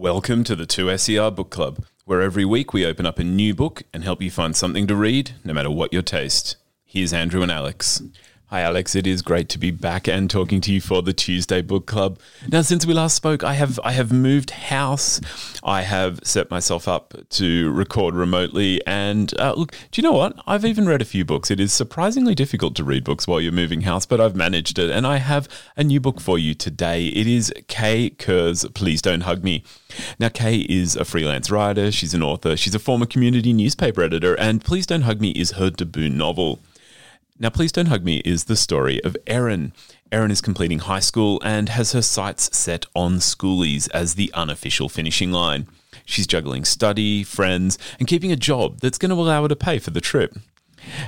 Welcome to the 2SER Book Club, where every week we open up a new book and help you find something to read, no matter what your taste. Here's Andrew and Alex. Hi, Alex. It is great to be back and talking to you for the Tuesday Book Club. Now, since we last spoke, I have I have moved house. I have set myself up to record remotely, and uh, look, do you know what? I've even read a few books. It is surprisingly difficult to read books while you're moving house, but I've managed it, and I have a new book for you today. It is Kay Kerr's "Please Don't Hug Me." Now, Kay is a freelance writer. She's an author. She's a former community newspaper editor, and "Please Don't Hug Me" is her debut novel. Now, Please Don't Hug Me is the story of Erin. Erin is completing high school and has her sights set on schoolies as the unofficial finishing line. She's juggling study, friends, and keeping a job that's going to allow her to pay for the trip.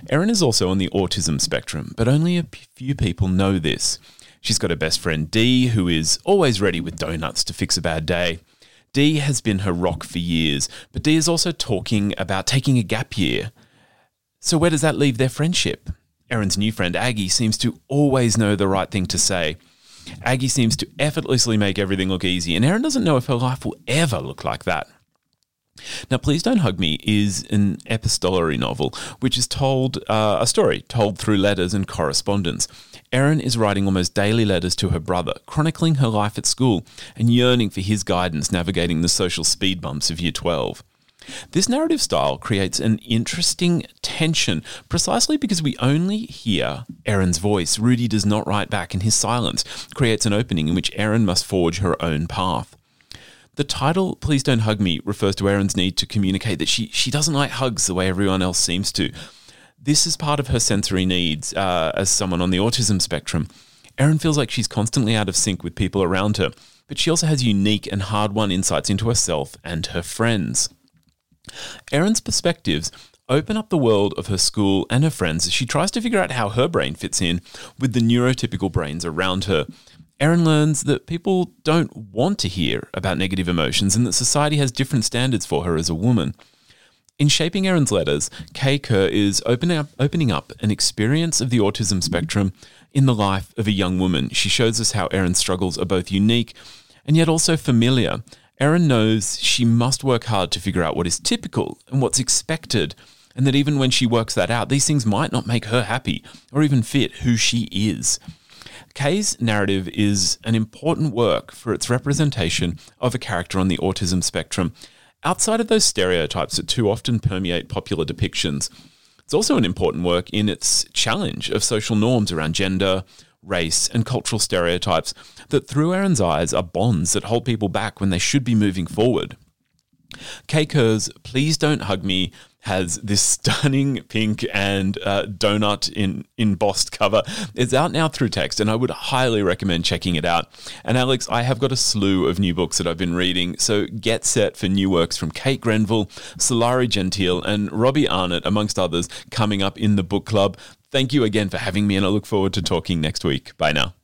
Erin is also on the autism spectrum, but only a few people know this. She's got her best friend Dee, who is always ready with donuts to fix a bad day. Dee has been her rock for years, but Dee is also talking about taking a gap year. So, where does that leave their friendship? Erin's new friend Aggie seems to always know the right thing to say. Aggie seems to effortlessly make everything look easy, and Erin doesn't know if her life will ever look like that. Now, Please Don't Hug Me is an epistolary novel, which is told uh, a story told through letters and correspondence. Erin is writing almost daily letters to her brother, chronicling her life at school and yearning for his guidance navigating the social speed bumps of Year 12. This narrative style creates an interesting tension precisely because we only hear Erin's voice. Rudy does not write back, and his silence creates an opening in which Erin must forge her own path. The title, Please Don't Hug Me, refers to Erin's need to communicate that she, she doesn't like hugs the way everyone else seems to. This is part of her sensory needs uh, as someone on the autism spectrum. Erin feels like she's constantly out of sync with people around her, but she also has unique and hard won insights into herself and her friends. Erin's perspectives open up the world of her school and her friends as she tries to figure out how her brain fits in with the neurotypical brains around her. Erin learns that people don't want to hear about negative emotions and that society has different standards for her as a woman. In shaping Erin's letters, Kay Kerr is opening up, opening up an experience of the autism spectrum in the life of a young woman. She shows us how Erin's struggles are both unique and yet also familiar, Erin knows she must work hard to figure out what is typical and what's expected, and that even when she works that out, these things might not make her happy or even fit who she is. Kay's narrative is an important work for its representation of a character on the autism spectrum, outside of those stereotypes that too often permeate popular depictions. It's also an important work in its challenge of social norms around gender, race, and cultural stereotypes that, through Erin's eyes, are bonds that hold people back when they should be moving forward. Kerr's Please Don't Hug Me has this stunning pink and uh, donut in embossed cover. It's out now through text, and I would highly recommend checking it out. And Alex, I have got a slew of new books that I've been reading, so get set for new works from Kate Grenville, Sulari Gentill, and Robbie Arnott, amongst others, coming up in the book club. Thank you again for having me, and I look forward to talking next week. Bye now.